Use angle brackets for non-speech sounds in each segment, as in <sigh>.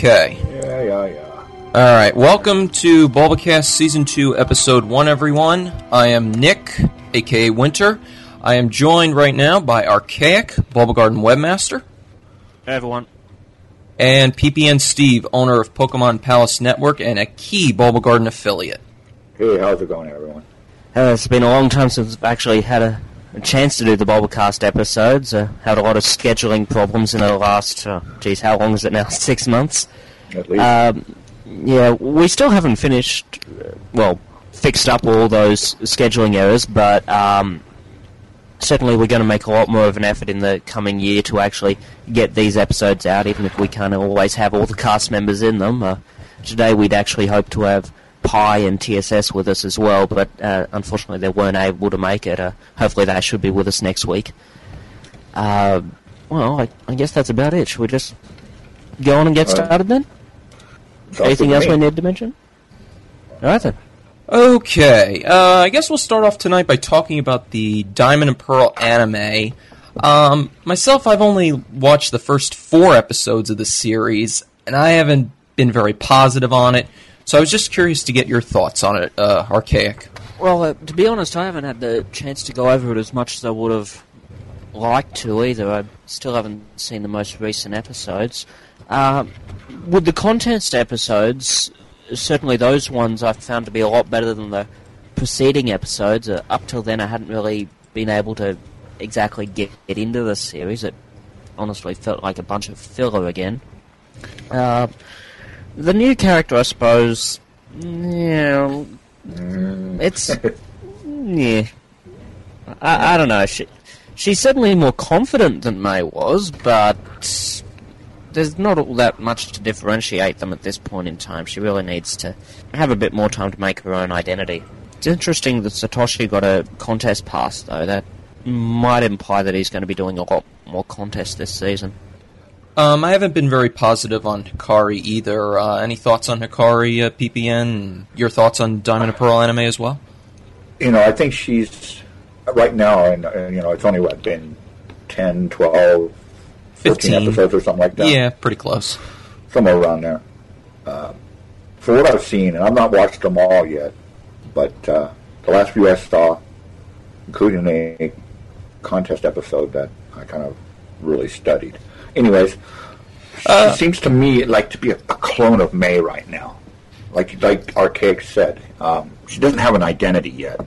Okay. Yeah, yeah, yeah. All right. Welcome to Bulbacast Season 2, Episode 1, everyone. I am Nick, aka Winter. I am joined right now by Archaic, Bulbagarden webmaster, Hey everyone. and PPN Steve, owner of Pokemon Palace Network and a key Bulbagarden affiliate. Hey, how's it going, everyone? Uh, it's been a long time since I've actually had a, a chance to do the Bulbacast episodes. Uh, had a lot of scheduling problems in the last, uh, geez, how long is it now? <laughs> Six months? At least. Um, yeah, we still haven't finished, uh, well, fixed up all those scheduling errors, but um, certainly we're going to make a lot more of an effort in the coming year to actually get these episodes out, even if we can't always have all the cast members in them. Uh, today we'd actually hope to have Pi and TSS with us as well, but uh, unfortunately they weren't able to make it. Uh, hopefully they should be with us next week. Uh, well, I, I guess that's about it. Should we just go on and get All right. started then? Sounds Anything else to we need to mention? All right then. Okay, uh, I guess we'll start off tonight by talking about the Diamond and Pearl anime. Um, myself, I've only watched the first four episodes of the series, and I haven't been very positive on it. So I was just curious to get your thoughts on it, uh, Archaic. Well, uh, to be honest, I haven't had the chance to go over it as much as I would have liked to either. I still haven't seen the most recent episodes. Um, with the contest episodes, certainly those ones I found to be a lot better than the preceding episodes. Uh, up till then, I hadn't really been able to exactly get, get into the series. It honestly felt like a bunch of filler again. Uh, the new character, I suppose, yeah, mm, it's <laughs> yeah. I, I don't know. She, she's certainly more confident than May was, but there's not all that much to differentiate them at this point in time. She really needs to have a bit more time to make her own identity. It's interesting that Satoshi got a contest pass, though. That might imply that he's going to be doing a lot more contests this season. Um, I haven't been very positive on Hikari either. Uh, any thoughts on Hikari, uh, PPN? Your thoughts on Diamond and Pearl anime as well? You know, I think she's right now, and you know, it's only what been 10, 12, 14 15. episodes or something like that. Yeah, pretty close. somewhere around there. Uh, for what I've seen, and I've not watched them all yet, but uh, the last few I saw, including a contest episode that I kind of really studied. Anyways, Uh, it seems to me like to be a, a clone of May right now. Like like Archaic said, um, she doesn't have an identity yet.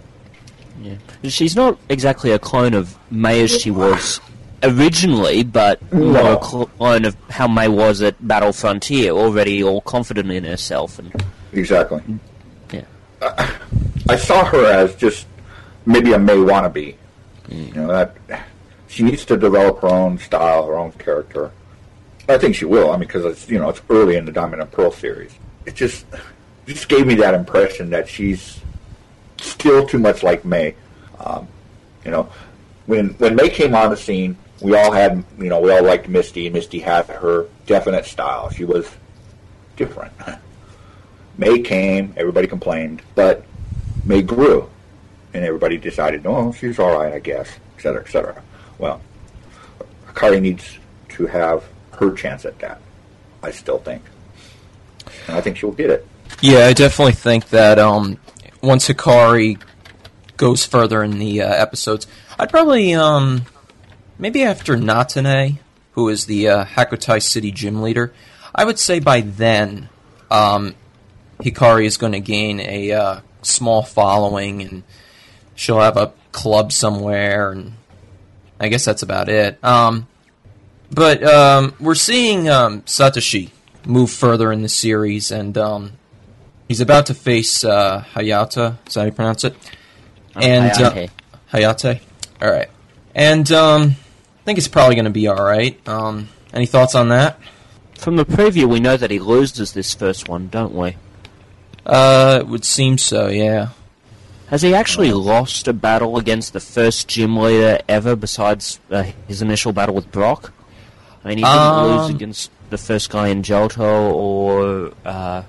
Yeah. She's not exactly a clone of May as she was originally, but more No. a clone of how May was at Battle Frontier, already all confident in herself. And Exactly. yeah, I saw her as just maybe a May wannabe. You know that she needs to develop her own style, her own character. I think she will. I mean, because it's you know it's early in the Diamond and Pearl series. It just just gave me that impression that she's still too much like May. Um, you know, when when May came on the scene, we all had you know we all liked Misty. Misty had her definite style. She was different. <laughs> May came, everybody complained, but May grew, and everybody decided, oh, she's all right, I guess, et cetera, et cetera. Well, Hikari needs to have her chance at that, I still think. And I think she'll get it. Yeah, I definitely think that um, once Hikari goes further in the uh, episodes, I'd probably um, maybe after Natane, who is the uh, Hakutai City gym leader, I would say by then um, Hikari is going to gain a uh, small following, and she'll have a club somewhere, and I guess that's about it. Um, but um, we're seeing um, Satoshi move further in the series, and um, he's about to face uh, Hayata. Is that how you pronounce it? And uh, Hayate. Hayate. All right, and um, I think it's probably going to be all right. Um, any thoughts on that? from the preview, we know that he loses this first one, don't we? Uh, it would seem so. Yeah. Has he actually lost a battle against the first gym leader ever, besides uh, his initial battle with Brock? I mean, he didn't Um, lose against the first guy in Johto or uh,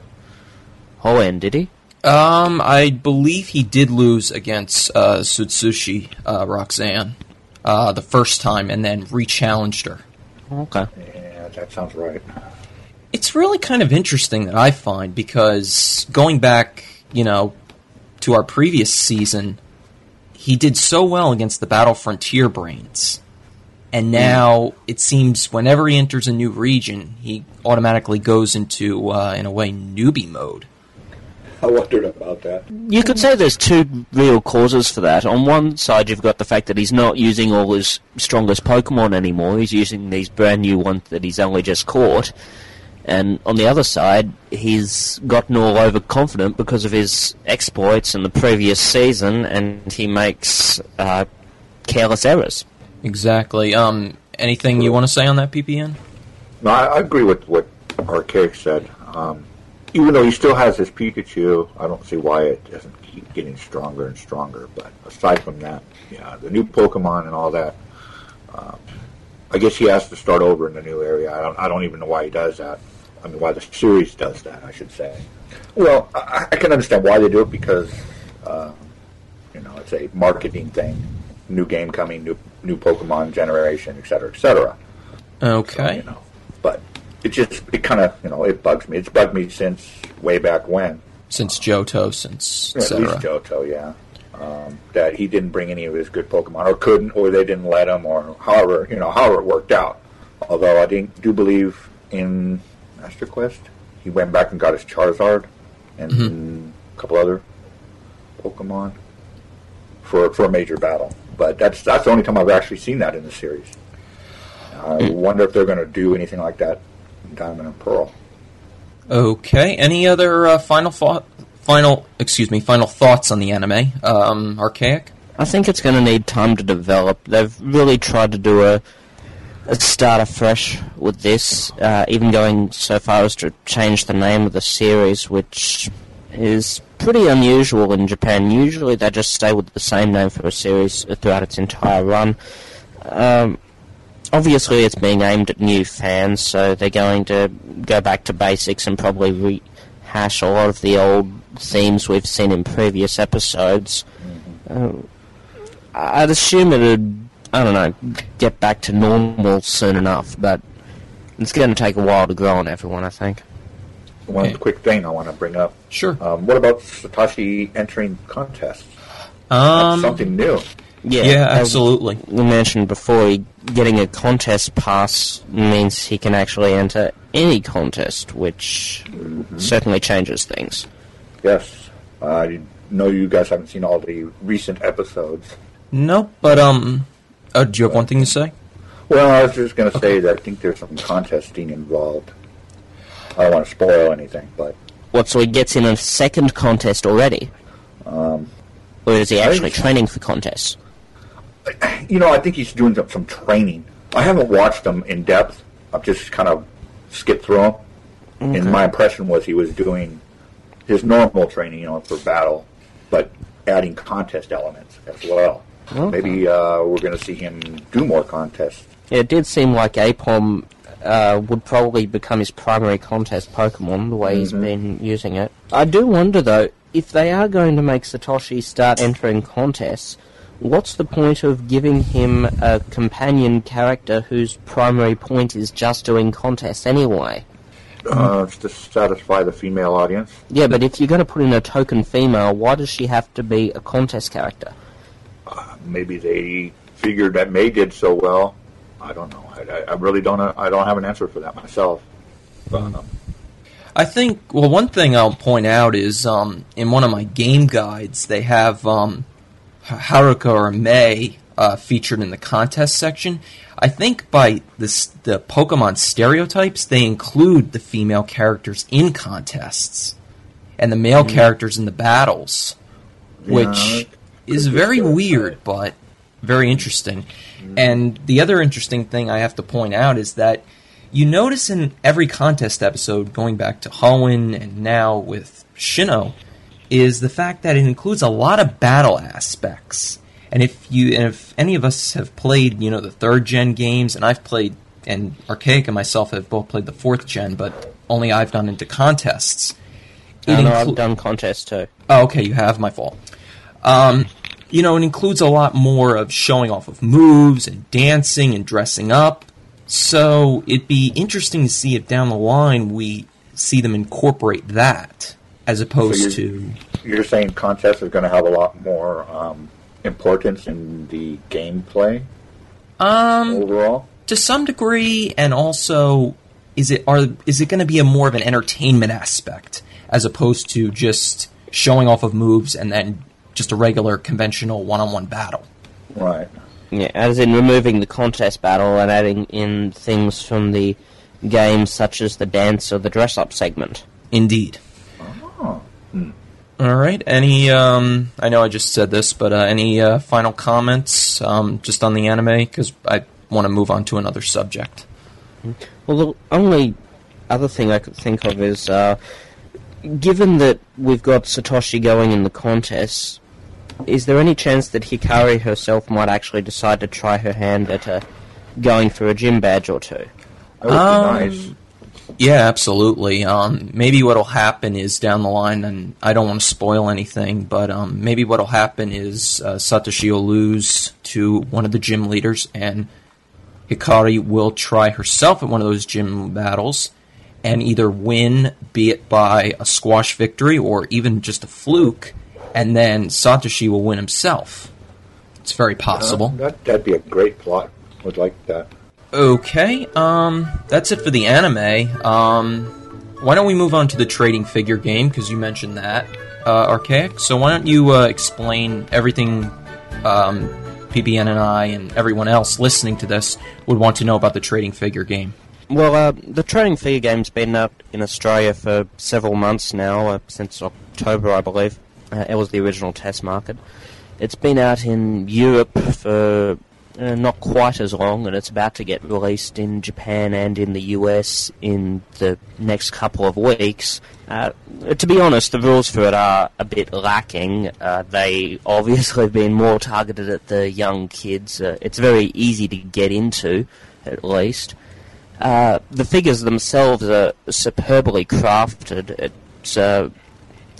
Hoenn, did he? Um, I believe he did lose against uh, Tsutsuji uh, Roxanne uh, the first time, and then re-challenged her. Okay. Yeah, that sounds right. It's really kind of interesting that I find because going back, you know, to our previous season, he did so well against the Battle Frontier Brains. And now it seems whenever he enters a new region, he automatically goes into, uh, in a way, newbie mode. I wondered about that. You could say there's two real causes for that. On one side, you've got the fact that he's not using all his strongest Pokemon anymore. He's using these brand new ones that he's only just caught. And on the other side, he's gotten all overconfident because of his exploits in the previous season, and he makes uh, careless errors. Exactly. Um, anything you want to say on that, PPN? No, I, I agree with what Archaic said. Um, even though he still has his Pikachu, I don't see why it doesn't keep getting stronger and stronger. But aside from that, yeah, the new Pokemon and all that, um, I guess he has to start over in the new area. I don't, I don't even know why he does that. I mean, why the series does that, I should say. Well, I, I can understand why they do it because, uh, you know, it's a marketing thing. New game coming, new new Pokemon generation, et cetera, et cetera. Okay. You know, but it just it kind of you know it bugs me. It's bugged me since way back when. Since Johto, since At least. Johto, yeah. Um, that he didn't bring any of his good Pokemon, or couldn't, or they didn't let him, or however you know however it worked out. Although I do believe in Master Quest, he went back and got his Charizard and Mhm. a couple other Pokemon for for a major battle. But that's that's the only time I've actually seen that in the series. I wonder if they're going to do anything like that in Diamond and Pearl. Okay. Any other uh, final thought? Final, excuse me, final thoughts on the anime? Um, Archaic. I think it's going to need time to develop. They've really tried to do a, a start afresh with this, uh, even going so far as to change the name of the series, which is pretty unusual in Japan. Usually they just stay with the same name for a series throughout its entire run. Um, obviously it's being aimed at new fans, so they're going to go back to basics and probably rehash a lot of the old themes we've seen in previous episodes. Um, I'd assume it'd, I don't know, get back to normal soon enough, but it's going to take a while to grow on everyone, I think. One Okay. quick thing I want to bring up. Sure. Um, what about Satoshi entering contests? That's Um, something new. Yeah, yeah, absolutely. We mentioned before, he, getting a contest pass means he can actually enter any contest, which certainly changes things. Yes. I know you guys haven't seen all the recent episodes. No, but um, uh, do you have one thing to say? Well, I was just going to say that I think there's some contesting involved. I don't want to spoil anything, but What, so he gets in a second contest already? um, Or is he actually think- training for contests? <clears throat> you know, I think he's doing some, some training. I haven't watched them in depth. I've just kind of skipped through them, and my impression was he was doing his normal training, you know, for battle, but adding contest elements as well. Okay. Maybe uh, we're going to see him do more contests. Yeah, it did seem like Aipom uh, would probably become his primary contest Pokemon, the way he's been using it. I do wonder, though, if they are going to make Satoshi start entering contests, what's the point of giving him a companion character whose primary point is just doing contests anyway? Uh, to satisfy the female audience. Yeah, but if you're going to put in a token female, why does she have to be a contest character? Maybe they figured that May did so well. I don't know. I, I- really don't. I don't have an answer for that myself. Um, I think. Well, one thing I'll point out is um, in one of my game guides they have um, Haruka or May uh, featured in the contest section. I think by the the Pokemon stereotypes, they include the female characters in contests and the male characters in the battles, which Yeah, is very weird, but very interesting. And the other interesting thing I have to point out is that you notice in every contest episode, going back to Hoenn and now with Shino, is the fact that it includes a lot of battle aspects. And if you, and if any of us have played, you know, the third gen games, and I've played, and Archaic and myself have both played the fourth gen, but only I've gone into contests. It know inclu- I've done contests too. Oh, okay, you have my fault. Um, you know, it includes a lot more of showing off of moves and dancing and dressing up. So it'd be interesting to see if down the line we see them incorporate that as opposed So to. You're saying contests are going to have a lot more um, importance in the gameplay Um, overall. to some degree, and also, is it are is it going to be a more of an entertainment aspect as opposed to just showing off of moves and then just a regular conventional one-on-one battle? Right. Yeah, as in removing the contest battle and adding in things from the games such as the dance or the dress up segment. Indeed. Oh. All right. Any? Um, I know I just said this, but uh, any uh, final comments um, just on the anime? Because I want to move on to another subject. Well, the only other thing I could think of is, uh, given that we've got Satoshi going in the contest, is there any chance that Hikari herself might actually decide to try her hand at uh, going for a gym badge or two? That would Um, be nice. Yeah, absolutely. Um, maybe what'll happen is down the line, and I don't want to spoil anything, but um, maybe what'll happen is uh, Satoshi will lose to one of the gym leaders, and Hikari will try herself at one of those gym battles and either win, be it by a squash victory or even just a fluke, and then Satoshi will win himself. It's very possible. Uh, that, that'd be a great plot. Would like that. Okay, um, that's it for the anime. Um, why don't we move on to the trading figure game? Because you mentioned that, uh, Archaic. So why don't you uh, explain everything um, PPN and I and everyone else listening to this would want to know about the trading figure game? Well, uh, the trading figure game's been out in Australia for several months now, uh, since October, I believe. Uh, it was the original test market. It's been out in Europe for uh, not quite as long, and it's about to get released in Japan and in the US in the next couple of weeks. Uh, to be honest, the rules for it are a bit lacking. Uh, they obviously have been more targeted at the young kids. Uh, it's very easy to get into, at least. Uh, the figures themselves are superbly crafted. It's uh,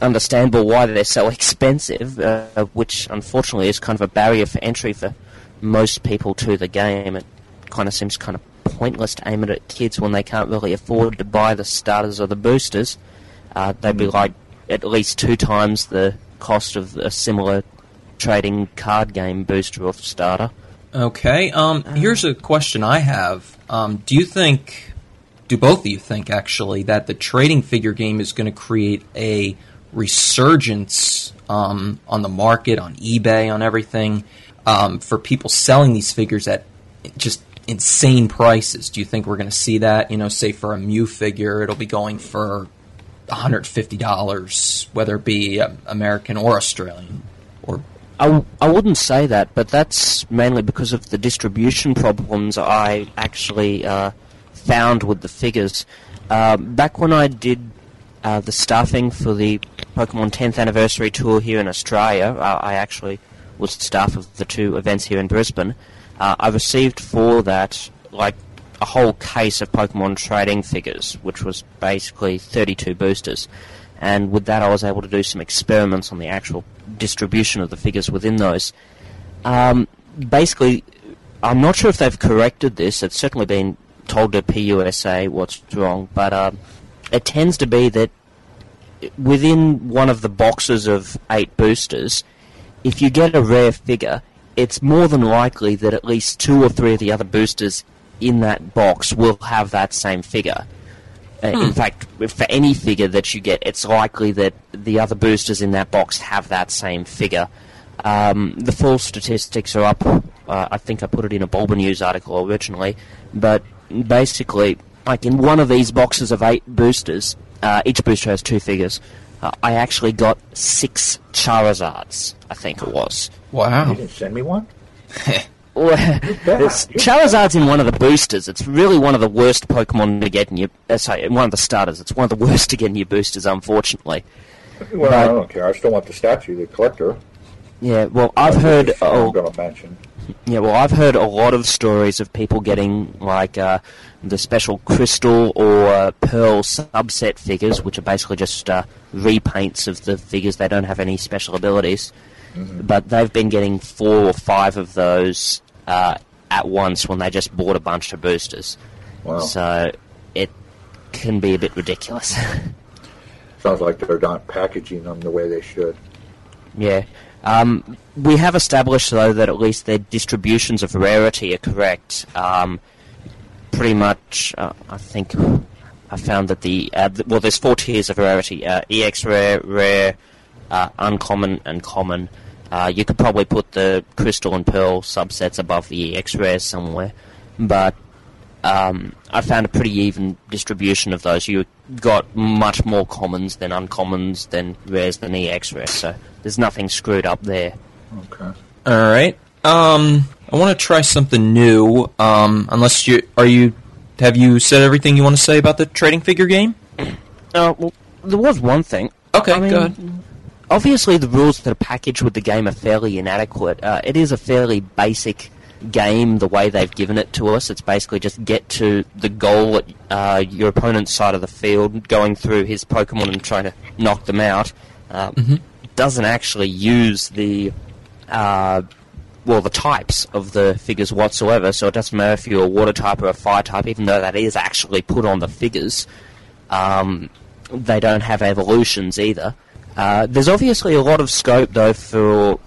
understandable why they're so <laughs> expensive, uh, which unfortunately is kind of a barrier for entry for most people to the game. It kind of seems kind of pointless to aim it at kids when they can't really afford to buy the starters or the boosters. Uh, they'd be like at least two times the cost of a similar trading card game booster or starter. Okay, um, here's a question I have. Um, do you think, do both of you think actually, that the trading figure game is going to create a resurgence um, on the market, on eBay, on everything, um, for people selling these figures at just insane prices? Do you think we're going to see that? You know, say for a Mew figure, it'll be going for $150, whether it be um, American or Australian, or I, w- I wouldn't say that, but that's mainly because of the distribution problems I actually uh, found with the figures. Uh, back when I did uh, the staffing for the Pokemon 10th anniversary tour here in Australia, uh, I actually was staff of the two events here in Brisbane. Uh, I received for that like a whole case of Pokemon trading figures, which was basically 32 boosters. And with that, I was able to do some experiments on the actual distribution of the figures within those. Um, basically, I'm not sure if they've corrected this. It's certainly been told to PUSA what's wrong, but um, it tends to be that within one of the boxes of eight boosters, if you get a rare figure, it's more than likely that at least two or three of the other boosters in that box will have that same figure. Uh, In fact, for any figure that you get, it's likely that the other boosters in that box have that same figure. Um, the full statistics are up. Uh, I think I put it in a Bulbanews article originally, but basically, like in one of these boxes of eight boosters, uh, each booster has two figures. Uh, I actually got six Charizards. I think it was. Wow. You didn't send me one. <laughs> Well, it's- Charizard's in one of the boosters. It's really one of the worst Pokemon to get in your. Uh, sorry, one of the starters. It's one of the <laughs> worst to get in your boosters, unfortunately. Well, I don't care. I still want the statue, the collector. Yeah, well, I've heard. I'm Oh, going to mention. Yeah, well, I've heard a lot of stories of people getting like uh, the special crystal or uh, pearl subset figures, which are basically just uh, repaints of the figures. They don't have any special abilities, but they've been getting four or five of those uh, at once when they just bought a bunch of boosters. Wow. So it can be a bit ridiculous. <laughs> Sounds like they're not packaging them the way they should. yeah. Um, we have established, though, that at least their distributions of rarity are correct. Um, pretty much, uh, I think I found that the, uh, well, there's four tiers of rarity uh, EX rare, rare, uh, uncommon, and common. Uh, you could probably put the crystal and pearl subsets above the EX rare somewhere, but um, I found a pretty even distribution of those. You got much more commons than uncommons, than rares than EX rares, so there's nothing screwed up there. Okay. All right. Um, I want to try something new. Um, unless you are you have you said everything you want to say about the trading figure game? Uh, well, there was one thing. Okay, I mean, go ahead. Obviously, the rules that are packaged with the game are fairly inadequate. Uh, it is a fairly basic game, the way they've given it to us. It's basically just get to the goal at uh, your opponent's side of the field, going through his Pokemon and trying to knock them out. Uh, It doesn't actually use the uh, well, the types of the figures whatsoever. So it doesn't matter if you're a water type or a fire type, even though that is actually put on the figures. Um, they don't have evolutions either. Uh, there's obviously a lot of scope though for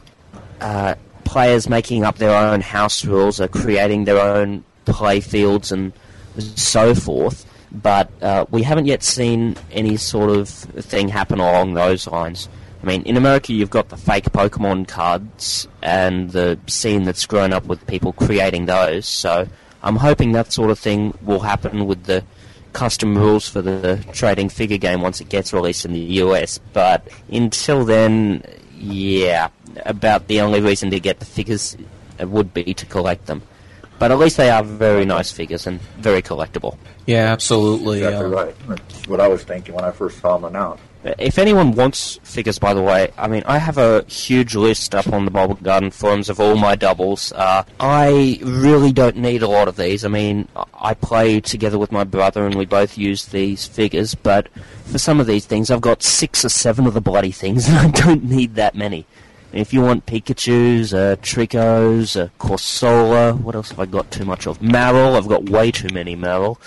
uh, players making up their own house rules or creating their own play fields and so forth. But uh, we haven't yet seen any sort of thing happen along those lines. I mean, in America, you've got the fake Pokemon cards and the scene that's grown up with people creating those. So I'm hoping that sort of thing will happen with the custom rules for the trading figure game once it gets released in the US. But until then, yeah, about the only reason to get the figures would be to collect them. But at least they are very nice figures and very collectible. Yeah, absolutely. Exactly uh, right. That's what I was thinking when I first saw them announced. If anyone wants figures, by the way, I mean, I have a huge list up on the Bulbagarden forums of all my doubles. Uh, I really don't need a lot of these. I mean, I play together with my brother and we both use these figures, but for some of these things, I've got six or seven of the bloody things, <laughs> and I don't need that many. If you want Pikachu's, uh, Treeckos, uh, Corsola, what else have I got too much of? Marill, I've got way too many Marill.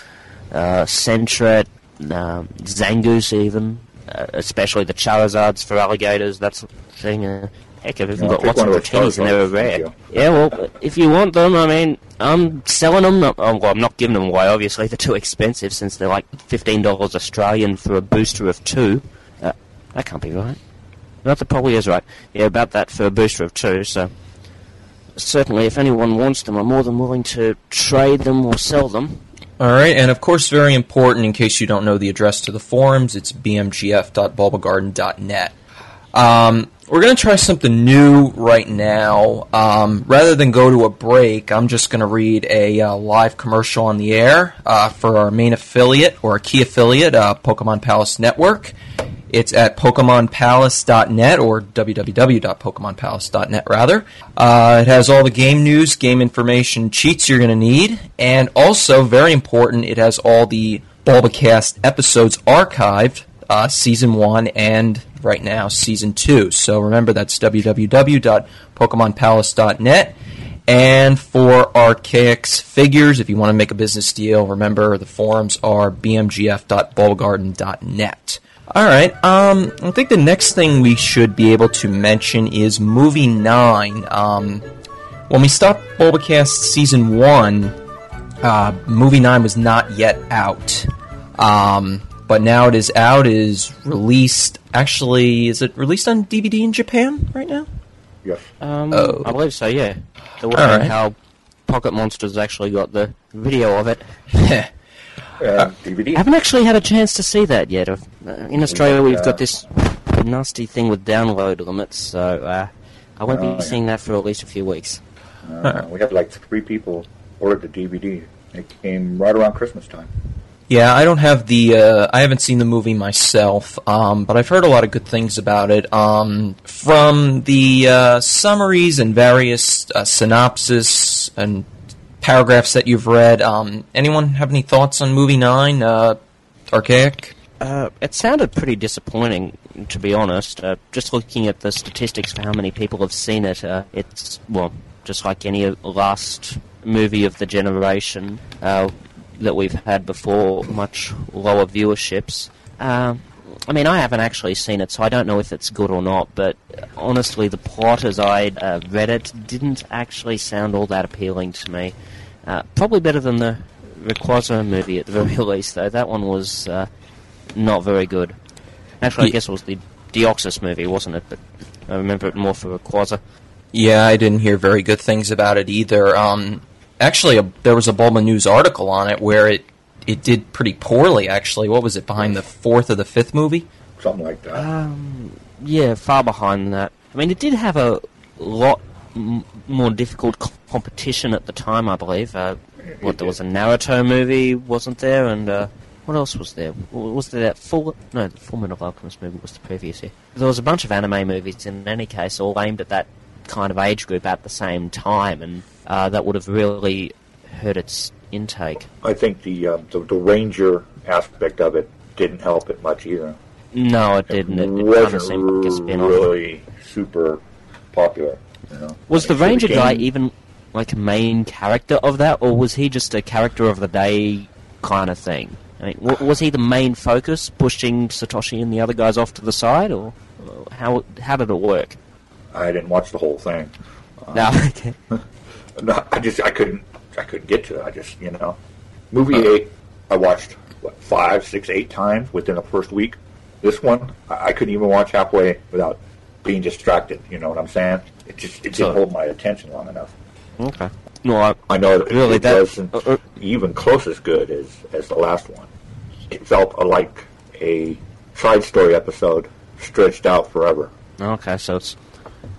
Uh, Sentret, um, Zangoose even, uh, especially the Charizards Feraligatrs, that sort of thing. Uh, heck, I've even Yeah, got lots of of and they're rare. Yeah, well, if you want them, I mean, I'm selling them. Oh, well, I'm not giving them away, obviously. <laughs> They're too expensive since they're like $15 Australian for a booster of two. Uh, that can't be right. That probably is right. Yeah, about that for a booster of two, so... Certainly, if anyone wants them, I'm more than willing to trade them or sell them. All right, and of course, very important in case you don't know the address to the forums, it's bmgf.bulbagarden.net. Um, we're going to try something new right now. Um, rather than go to a break, I'm just going to read a uh, live commercial on the air uh, for our main affiliate or our key affiliate, uh, Pokemon Palace Network. It's at PokemonPalace.net or www.PokemonPalace.net rather. Uh, it has all the game news, game information, cheats you're going to need, and also, very important, it has all the Bulbacast episodes archived, uh, season one and right now season two. So remember that's www.PokemonPalace.net. And for Archaics figures, if you want to make a business deal, remember the forums are bmgf.bulbagarden.net. All right. Um, I think the next thing we should be able to mention is movie nine. Um, when we stopped Bulbacast season one, uh, movie nine was not yet out. Um, but now it is out. It is released. Actually, is it released on DVD in Japan right now? Yes. Um, Oh. I believe so, yeah. The way Alright. how Pocket Monsters actually got the video of it. <laughs> Uh, <laughs> DVD. I haven't actually had a chance to see that yet. Uh, in Australia, we've Yeah. got this nasty thing with download limits, so uh, I won't Oh, be yeah. seeing that for at least a few weeks. Uh, we had like three people ordered the DVD. It came right around Christmas time. Yeah, I don't have the. Uh, I haven't seen the movie myself, um, but I've heard a lot of good things about it. Um, from the uh, summaries and various uh, synopsis and paragraphs that you've read, um, anyone have any thoughts on movie nine? Uh, Archaic. Uh, it sounded pretty disappointing, to be honest. Uh, just looking at the statistics for how many people have seen it, uh, it's, well, just like any last movie of the generation uh, that we've had before, much lower viewerships. Um, I mean, I haven't actually seen it, so I don't know if it's good or not. But honestly, the plot, as I uh, read it, didn't actually sound all that appealing to me. Uh, probably better than the Rayquaza movie at the very <laughs> least, though. That one was uh, not very good. Actually, I guess it was the Deoxys movie, wasn't it? But I remember it more for Rayquaza. Yeah, I didn't hear very good things about it either. Um, actually, a, there was a Bulbanews article on it where it it did pretty poorly. Actually, what was it behind the fourth or the fifth movie? Something like that. Um, yeah, far behind that. I mean, it did have a lot m- more difficult c- competition at the time, I believe. Uh, what there was a Naruto movie, wasn't there? And uh, what else was there? Was there that full? No, the Full Metal Alchemist movie was the previous year. There was a bunch of anime movies in any case, all aimed at that kind of age group at the same time, and uh, that would have really hurt its intake. I think the, uh, the the ranger aspect of it didn't help it much either. No, it didn't. It, it wasn't seemed like a spin-off. really super popular. You know? Was the It ranger guy even like a main character of that, or was he just a character of the day kind of thing? I mean, w- was he the main focus, pushing Satoshi and the other guys off to the side, or uh, how how did it work? I didn't watch the whole thing. No, <laughs> okay. <laughs> No, I just I couldn't I couldn't get to it. I just you know, movie eight I watched what five, six, eight times within the first week. This one I, I couldn't even watch halfway without being distracted. You know what I'm saying? It just it didn't So- hold my attention long enough. okay. No, I, I know that Really, it that- wasn't uh, uh, even close as good as as the last one. It felt like a side story episode stretched out forever. okay. So it's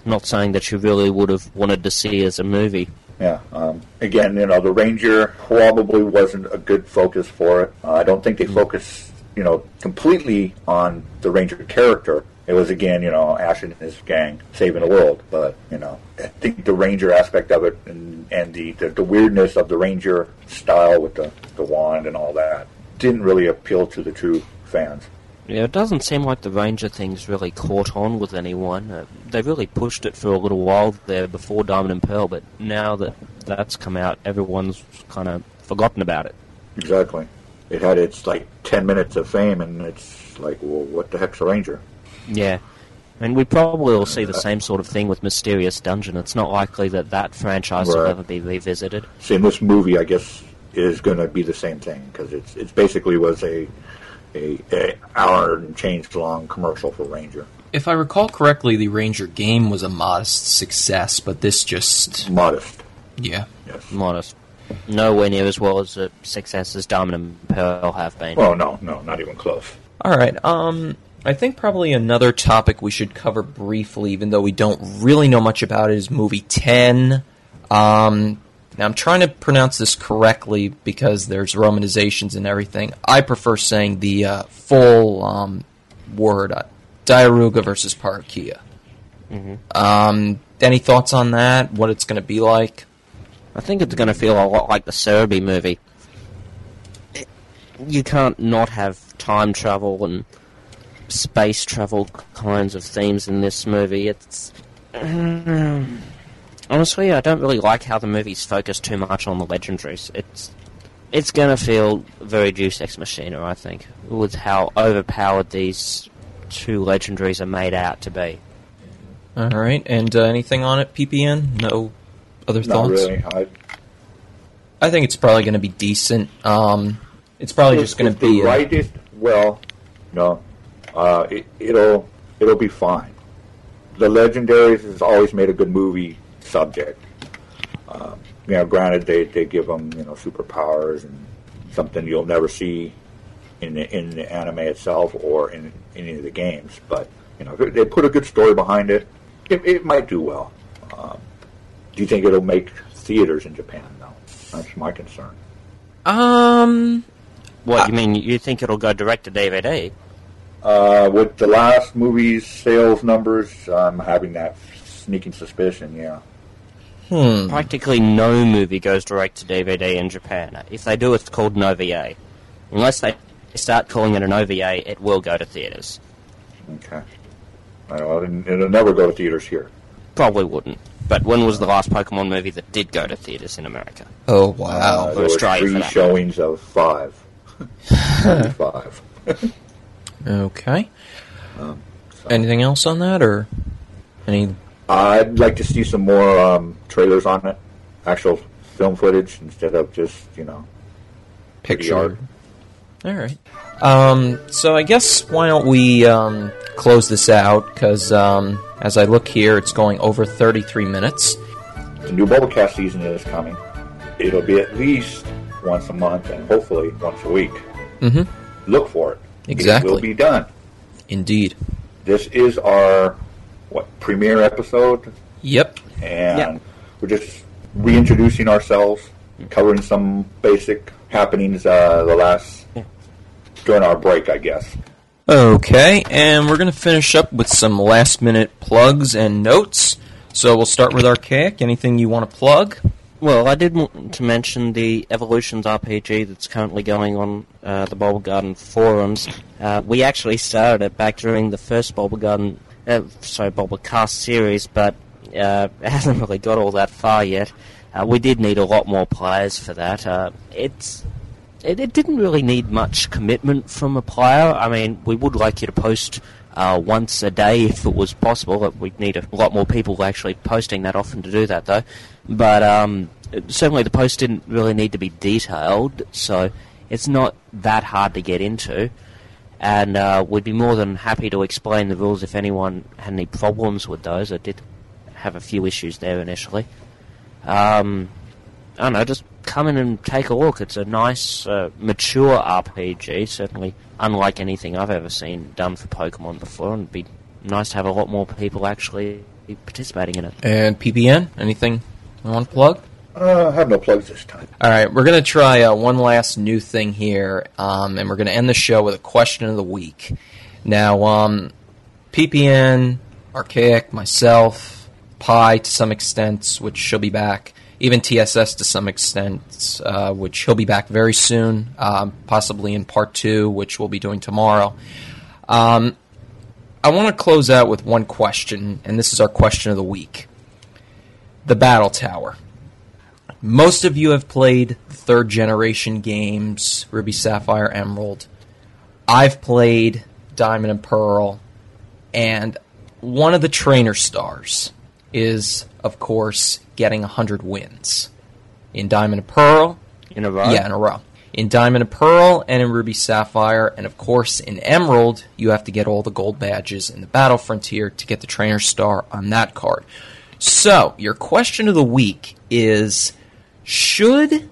not saying that you really would have wanted to see as a movie. Yeah. Um, again, you know, the Ranger probably wasn't a good focus for it. Uh, I don't think they focused, you know, completely on the Ranger character. It was again, you know, Ash and his gang saving the world. But you know, I think the Ranger aspect of it and, and the, the the weirdness of the Ranger style with the the wand and all that didn't really appeal to the true fans. Yeah, it doesn't seem like the Ranger thing's really caught on with anyone. Uh, they really pushed it for a little while there before Diamond and Pearl, but now that that's come out, everyone's kind of forgotten about it. Exactly. It had its like ten minutes of fame, and it's like, well, what the heck's a Ranger? Yeah. and we probably will see the same sort of thing with Mysterious Dungeon. It's not likely that that franchise will ever be revisited. See, in this movie, I guess is going to be the same thing because it's it's basically was a, a a hour and change long commercial for Ranger. If I recall correctly, the Ranger game was a modest success, but this just Modest, yeah. yes. Modest. Nowhere near as well as a success as Diamond and Pearl have been. Well, no, no, not even close. All right. Um, I think probably another topic we should cover briefly, even though we don't really know much about it, is movie ten. Um, I'm trying to pronounce this correctly because there's romanizations and everything. I prefer saying the uh, full um, word, uh, Diaruga versus Parakia. Um, any thoughts on that? What it's going to be like? I think it's going to feel a lot like the Celebi movie. You can't not have time travel and space travel kinds of themes in this movie. It's <clears throat> honestly, I don't really like how the movie's focused too much on the legendaries. It's it's going to feel very Deus Ex Machina, I think, with how overpowered these two legendaries are made out to be. All right. And uh, anything on it, PPN? No other Not thoughts? really. I, I think it's probably going to be decent. Um, it's probably just going to be. uh, write it well. No, uh, it, it'll it'll be fine. The Legendaries has always made a good movie subject. Um, you know, granted they, they give them you know superpowers and something you'll never see in the, in the anime itself or in, in any of the games, but you know they put a good story behind it. It, it might do well. Um, do you think it'll make theaters in Japan? though? that's my concern. um, What Uh, you mean? You think it'll go direct to DVD? Uh, with the last movie's sales numbers, I'm having that sneaking suspicion. Yeah, hmm. Practically no movie goes direct to DVD in Japan. If they do, it's called an OVA. Unless they start calling it an OVA, it will go to theaters. okay. Well, it'll it'll never go to theaters here. Probably wouldn't. But when was the last Pokemon movie that did go to theaters in America? Oh Uh, wow! there was Australia for three that. showings of five. <laughs> five. okay. So. Anything else on that, or any? I'd like to see some more um, trailers on it, actual film footage instead of just you know. picture. art. All right. Um, so I guess why don't we um, close this out? Because um, as I look here, it's going over 33 minutes. The new Bulbacast season is coming. It'll be at least once a month and hopefully once a week. Mm-hmm. Look for it. Exactly. It will be done. Indeed. This is our what premiere episode, Yep. and Yeah. we're just reintroducing ourselves, covering some basic happenings uh, the last during our break, I guess. Okay, and we're going to finish up with some last minute plugs and notes. So we'll start with Archaic. Anything you want to plug? Well, I did want to mention the Evolutions RPG that's currently going on uh, the Bulbagarden forums. Uh, we actually started it back during the first Bulbagarden, uh, sorry, Bulbacast series, but uh, <laughs> it hasn't really got all that far yet. Uh, we did need a lot more players for that. Uh, it's it, it didn't really need much commitment from a player. I mean, we would like you to post uh, once a day if it was possible. Uh, We'd need a lot more people actually posting that often to do that, though. But um, certainly the post didn't really need to be detailed, so it's not that hard to get into. And uh, we'd be more than happy to explain the rules if anyone had any problems with those. I did have a few issues there initially. Um, I don't know, just come in and take a look. It's a nice, uh, mature RPG, certainly unlike anything I've ever seen done for Pokemon before, and it'd be nice to have a lot more people actually participating in it. And PPN? Anything you want to plug? Uh, I have no plugs this time. All right, we're going to try uh, one last new thing here, um, and we're going to end the show with a question of the week. Now, um, PPN, Archaic, myself, Pi to some extent, which she'll be back, even TSS to some extent, uh, which he'll be back very soon, um, possibly in part two, which we'll be doing tomorrow. Um, I want to close out with one question, and this is our question of the week. The Battle Tower. Most of you have played third generation games, Ruby, Sapphire, Emerald. I've played Diamond and Pearl, and one of the trainer stars is, of course, getting 100 wins. In Diamond and Pearl, In a row? yeah, in a row. In Diamond and Pearl and in Ruby Sapphire, and of course in Emerald, you have to get all the gold badges in the Battle Frontier to get the Trainer Star on that card. So, your question of the week is Should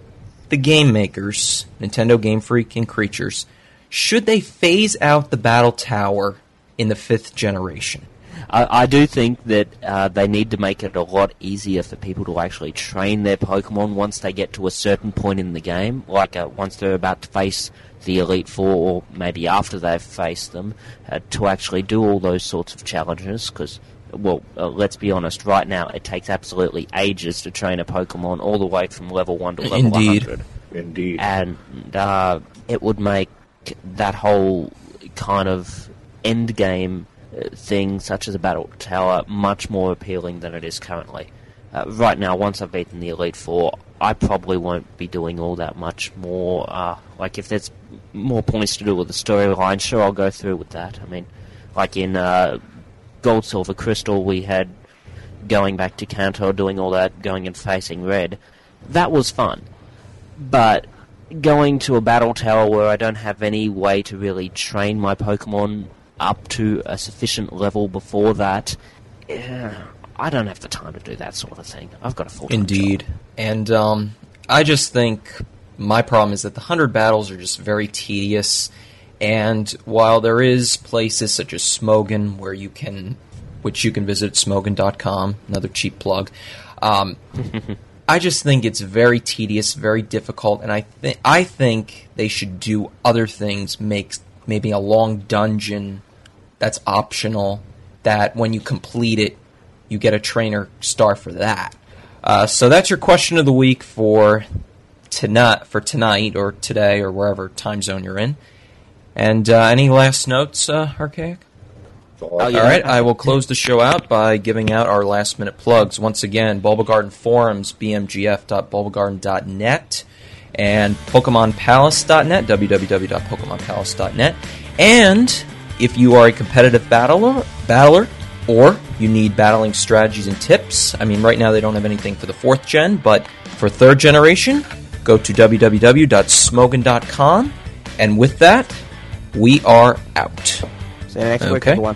the game makers, Nintendo Game Freak and Creatures, should they phase out the Battle Tower in the fifth generation? I, I do think that uh, they need to make it a lot easier for people to actually train their Pokemon once they get to a certain point in the game, like uh, once they're about to face the Elite Four, or maybe after they've faced them, uh, to actually do all those sorts of challenges. Because, well, uh, let's be honest, right now it takes absolutely ages to train a Pokemon all the way from level one to level Indeed. 100 Indeed. and uh, it would make that whole kind of end game uh, thing, such as a battle tower, much more appealing than it is currently. Uh, right now, once I've beaten the Elite Four, I probably won't be doing all that much more. Uh, like, if there's more points to do with the storyline, sure, I'll go through with that. I mean, like in uh, Gold, Silver, Crystal, we had going back to Kanto, doing all that, going and facing Red. That was fun but going to a battle tower where I don't have any way to really train my Pokemon up to a sufficient level before that, eh, I don't have the time to do that sort of thing. I've got a full Indeed. And um, I just think my problem is that the 100 battles are just very tedious. And while there is places such as Smogon where you can, which you can visit at smogon.com, another cheap plug, um, <laughs> I just think it's very tedious, very difficult, and I think I think they should do other things. Make maybe a long dungeon that's optional. That when you complete it, you get a trainer star for that. Uh, so that's your question of the week for tonight, for tonight or today or wherever time zone you're in. And uh, any last notes, uh, Archaic? Oh, yeah. All right, I will close the show out by giving out our last minute plugs. Once again, Bulbagarden Forums, bmgf.bulbagarden.net, and PokemonPalace.net, www.pokemonpalace.net. And if you are a competitive battler, battler, or you need battling strategies and tips, I mean, right now they don't have anything for the fourth gen, but for third generation, go to www.smogon.com. And with that, we are out. See you next week, Okay. everyone.